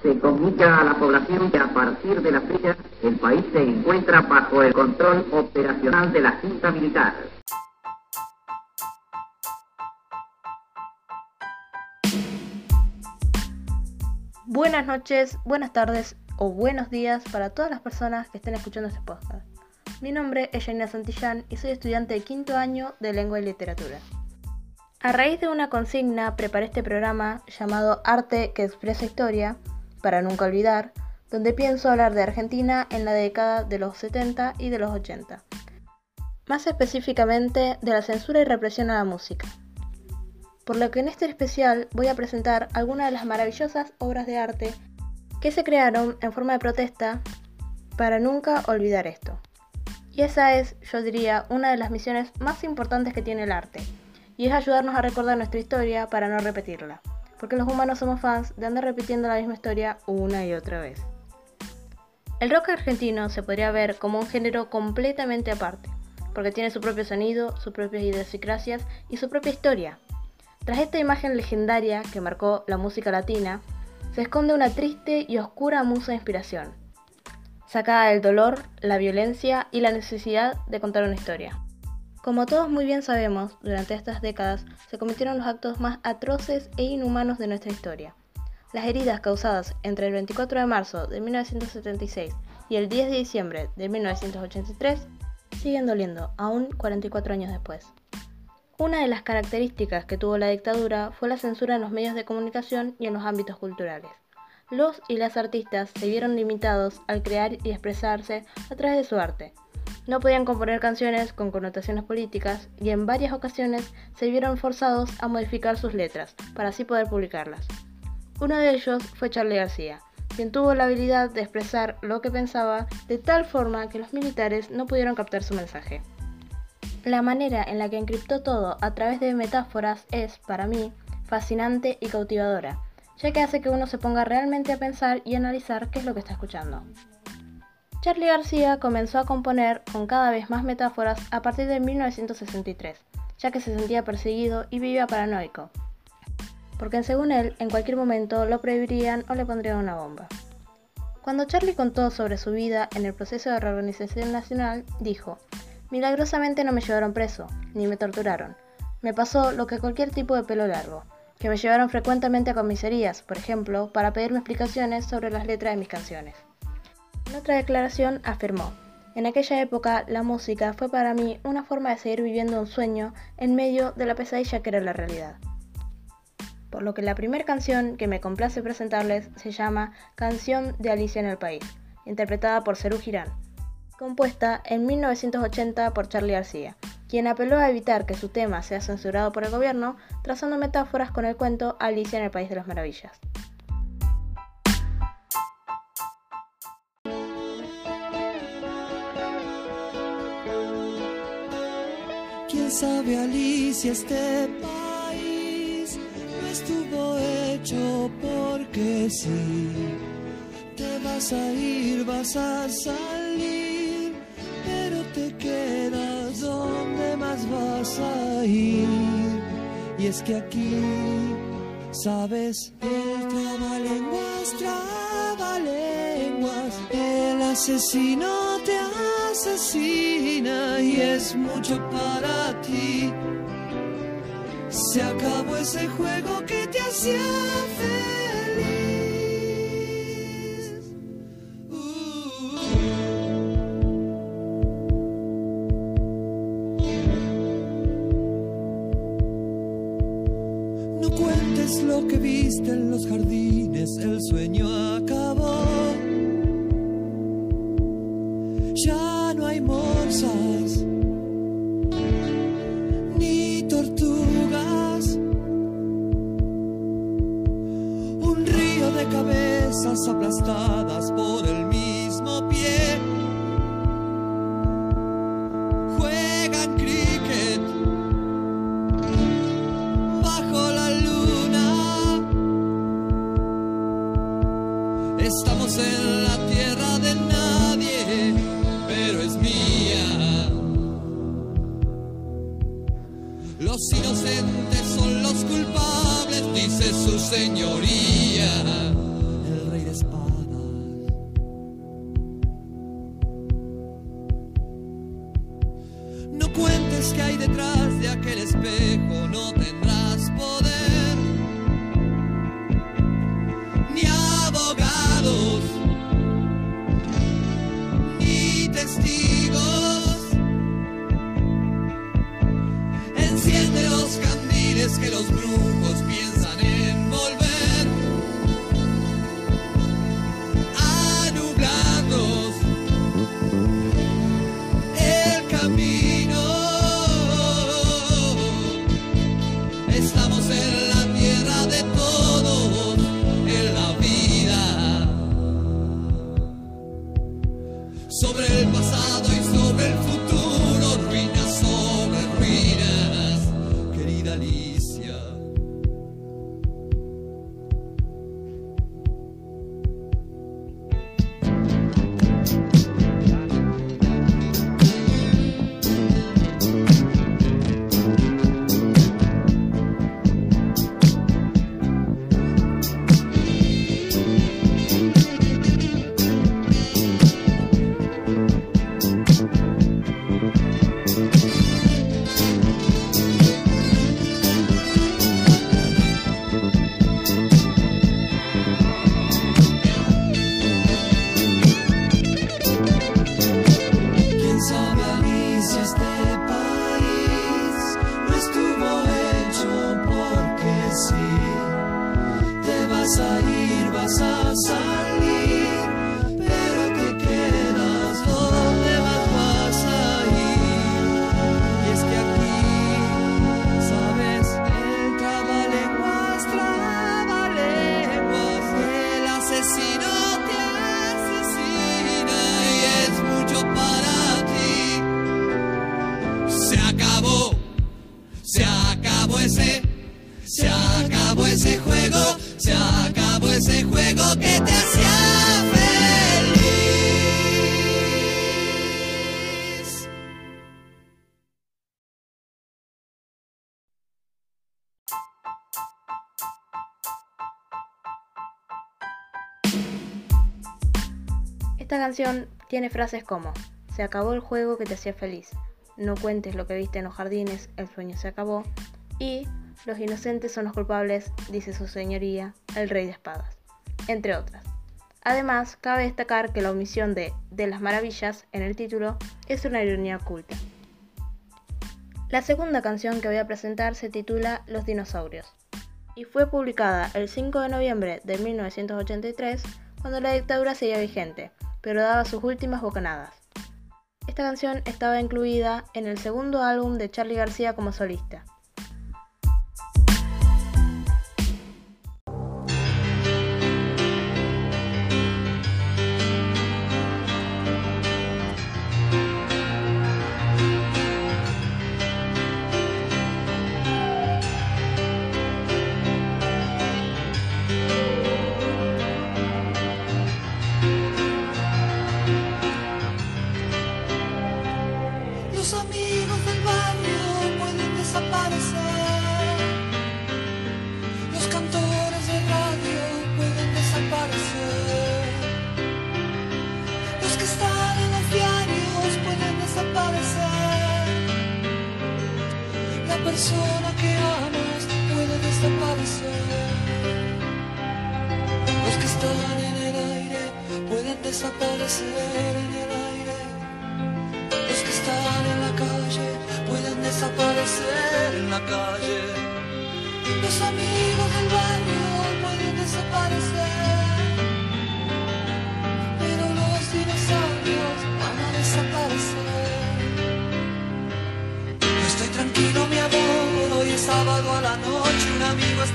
Se comunica a la población que a partir de la fecha el país se encuentra bajo el control operacional de la Junta Militar. Buenas noches, buenas tardes o buenos días para todas las personas que estén escuchando este podcast. Mi nombre es Janina Santillán y soy estudiante de quinto año de Lengua y Literatura. A raíz de una consigna preparé este programa llamado Arte que expresa historia, para nunca olvidar, donde pienso hablar de Argentina en la década de los 70 y de los 80. Más específicamente de la censura y represión a la música. Por lo que en este especial voy a presentar algunas de las maravillosas obras de arte que se crearon en forma de protesta para nunca olvidar esto. Y esa es, yo diría, una de las misiones más importantes que tiene el arte, y es ayudarnos a recordar nuestra historia para no repetirla porque los humanos somos fans de andar repitiendo la misma historia una y otra vez. El rock argentino se podría ver como un género completamente aparte, porque tiene su propio sonido, sus propias idiosincrasias y su propia historia. Tras esta imagen legendaria que marcó la música latina, se esconde una triste y oscura musa de inspiración, sacada del dolor, la violencia y la necesidad de contar una historia. Como todos muy bien sabemos, durante estas décadas se cometieron los actos más atroces e inhumanos de nuestra historia. Las heridas causadas entre el 24 de marzo de 1976 y el 10 de diciembre de 1983 siguen doliendo, aún 44 años después. Una de las características que tuvo la dictadura fue la censura en los medios de comunicación y en los ámbitos culturales. Los y las artistas se vieron limitados al crear y expresarse a través de su arte, no podían componer canciones con connotaciones políticas y en varias ocasiones se vieron forzados a modificar sus letras para así poder publicarlas. Uno de ellos fue Charlie García, quien tuvo la habilidad de expresar lo que pensaba de tal forma que los militares no pudieron captar su mensaje. La manera en la que encriptó todo a través de metáforas es, para mí, fascinante y cautivadora, ya que hace que uno se ponga realmente a pensar y analizar qué es lo que está escuchando. Charlie García comenzó a componer con cada vez más metáforas a partir de 1963, ya que se sentía perseguido y vivía paranoico, porque según él, en cualquier momento lo prohibirían o le pondrían una bomba. Cuando Charlie contó sobre su vida en el proceso de reorganización nacional, dijo, Milagrosamente no me llevaron preso, ni me torturaron. Me pasó lo que cualquier tipo de pelo largo, que me llevaron frecuentemente a comisarías, por ejemplo, para pedirme explicaciones sobre las letras de mis canciones. En otra declaración afirmó, en aquella época la música fue para mí una forma de seguir viviendo un sueño en medio de la pesadilla que era la realidad. Por lo que la primera canción que me complace presentarles se llama Canción de Alicia en el País, interpretada por Cerú Girán, compuesta en 1980 por Charlie García, quien apeló a evitar que su tema sea censurado por el gobierno, trazando metáforas con el cuento Alicia en el País de las Maravillas. ¿Quién sabe Alicia este país no estuvo hecho porque sí? Te vas a ir, vas a salir, pero te quedas donde más vas a ir. Y es que aquí, sabes, el trabalenguas, trabalenguas, el asesino asesina y es mucho para ti. Se acabó ese juego que te hacía feliz. No cuentes lo que viste en los jardines, el sueño acabó. Detrás de aquel Te vas a ir, vas a salir, pero te quedas donde más vas a ir. Y es que aquí, sabes, el trabalenguas, trabalenguas, el asesino te asesina y es mucho para ti. Se acabó, se acabó ese, se acabó ese juego, se acabó ese juego que te hacía feliz. Esta canción tiene frases como Se acabó el juego que te hacía feliz, no cuentes lo que viste en los jardines, el sueño se acabó, y Los inocentes son los culpables, dice su señoría, el rey de espadas, entre otras. Además, cabe destacar que la omisión de De las maravillas en el título es una ironía oculta. La segunda canción que voy a presentar se titula Los dinosaurios y fue publicada el 5 de noviembre de 1983 cuando la dictadura seguía vigente, pero daba sus últimas bocanadas. Esta canción estaba incluida en el segundo álbum de Charlie García como solista.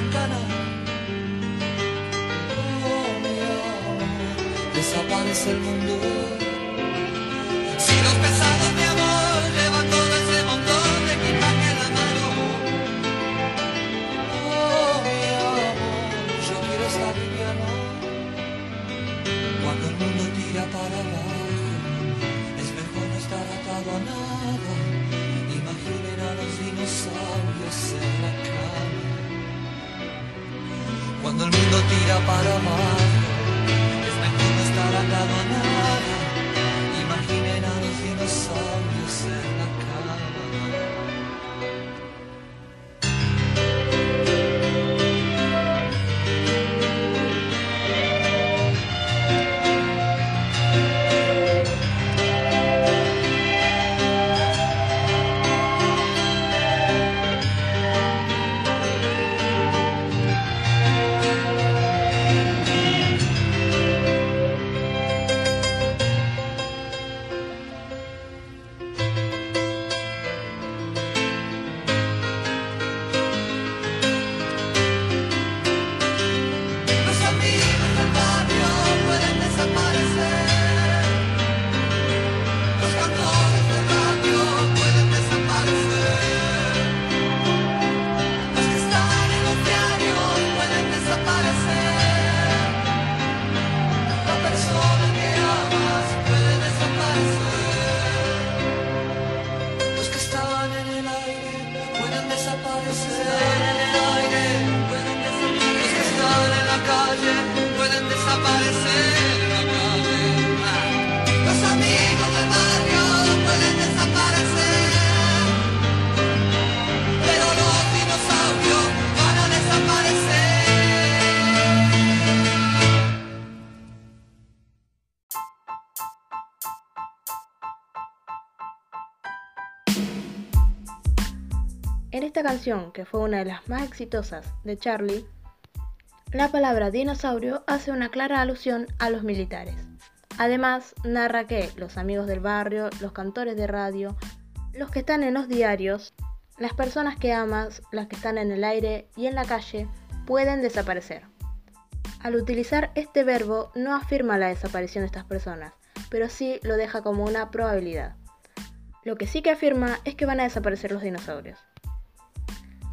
Cana. Oh, mi amor, desaparece el mundo. Que fue una de las más exitosas de Charlie, la palabra dinosaurio hace una clara alusión a los militares. Además, narra que los amigos del barrio, los cantores de radio, los que están en los diarios, las personas que amas, las que están en el aire y en la calle, pueden desaparecer. Al utilizar este verbo no afirma la desaparición de estas personas, pero sí lo deja como una probabilidad. Lo que sí que afirma es que van a desaparecer los dinosaurios.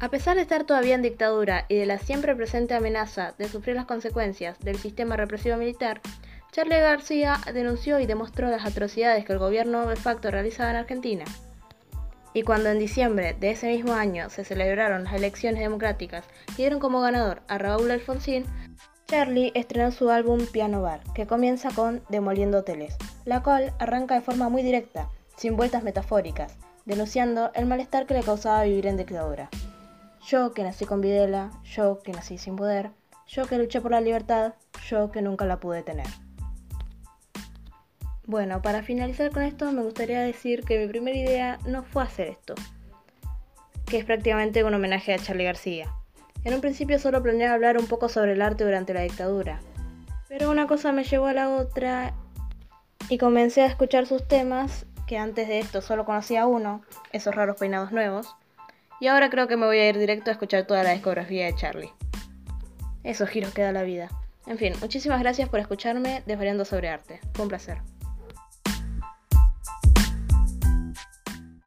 A pesar de estar todavía en dictadura y de la siempre presente amenaza de sufrir las consecuencias del sistema represivo militar, Charlie García denunció y demostró las atrocidades que el gobierno de facto realizaba en Argentina. Y cuando en diciembre de ese mismo año se celebraron las elecciones democráticas y dieron como ganador a Raúl Alfonsín, Charlie estrenó su álbum Piano Bar, que comienza con Demoliendo Hoteles, la cual arranca de forma muy directa, sin vueltas metafóricas, denunciando el malestar que le causaba vivir en dictadura. Yo que nací con Videla, yo que nací sin poder, yo que luché por la libertad, yo que nunca la pude tener. Bueno, para finalizar con esto me gustaría decir que mi primera idea no fue hacer esto, que es prácticamente un homenaje a Charlie García. En un principio solo planeaba hablar un poco sobre el arte durante la dictadura, pero una cosa me llevó a la otra y comencé a escuchar sus temas, que antes de esto solo conocía uno, esos raros peinados nuevos, y ahora creo que me voy a ir directo a escuchar toda la discografía de Charlie. Esos giros que da la vida. En fin, muchísimas gracias por escucharme desvariando sobre arte. Fue un placer.